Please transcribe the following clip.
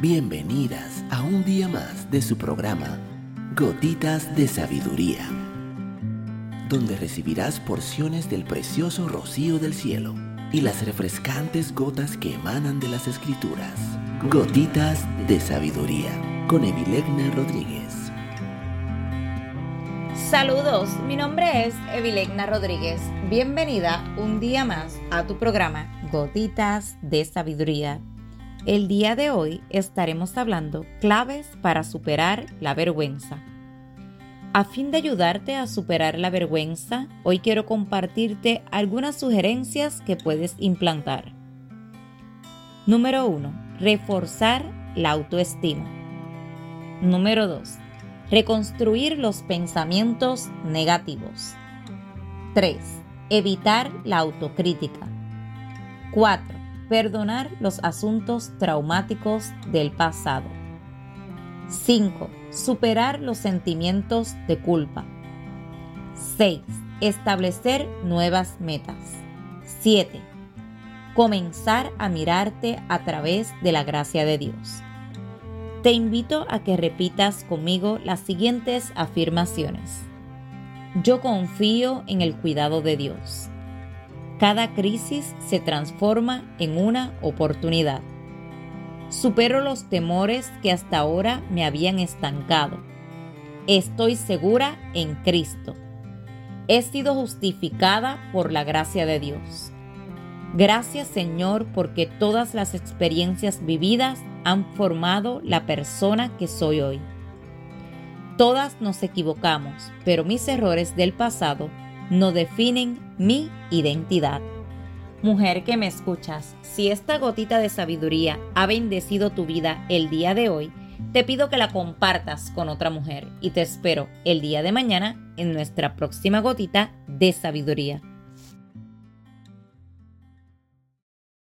Bienvenidas a un día más de su programa Gotitas de Sabiduría, donde recibirás porciones del precioso rocío del cielo y las refrescantes gotas que emanan de las escrituras. Gotitas de Sabiduría con Evilegna Rodríguez. Saludos, mi nombre es Evilegna Rodríguez. Bienvenida un día más a tu programa Gotitas de Sabiduría el día de hoy estaremos hablando claves para superar la vergüenza. A fin de ayudarte a superar la vergüenza, hoy quiero compartirte algunas sugerencias que puedes implantar. Número 1. Reforzar la autoestima. Número 2. Reconstruir los pensamientos negativos. 3. Evitar la autocrítica. 4 perdonar los asuntos traumáticos del pasado. 5. Superar los sentimientos de culpa. 6. Establecer nuevas metas. 7. Comenzar a mirarte a través de la gracia de Dios. Te invito a que repitas conmigo las siguientes afirmaciones. Yo confío en el cuidado de Dios. Cada crisis se transforma en una oportunidad. Supero los temores que hasta ahora me habían estancado. Estoy segura en Cristo. He sido justificada por la gracia de Dios. Gracias Señor porque todas las experiencias vividas han formado la persona que soy hoy. Todas nos equivocamos, pero mis errores del pasado no definen mi identidad. Mujer que me escuchas, si esta gotita de sabiduría ha bendecido tu vida el día de hoy, te pido que la compartas con otra mujer y te espero el día de mañana en nuestra próxima gotita de sabiduría.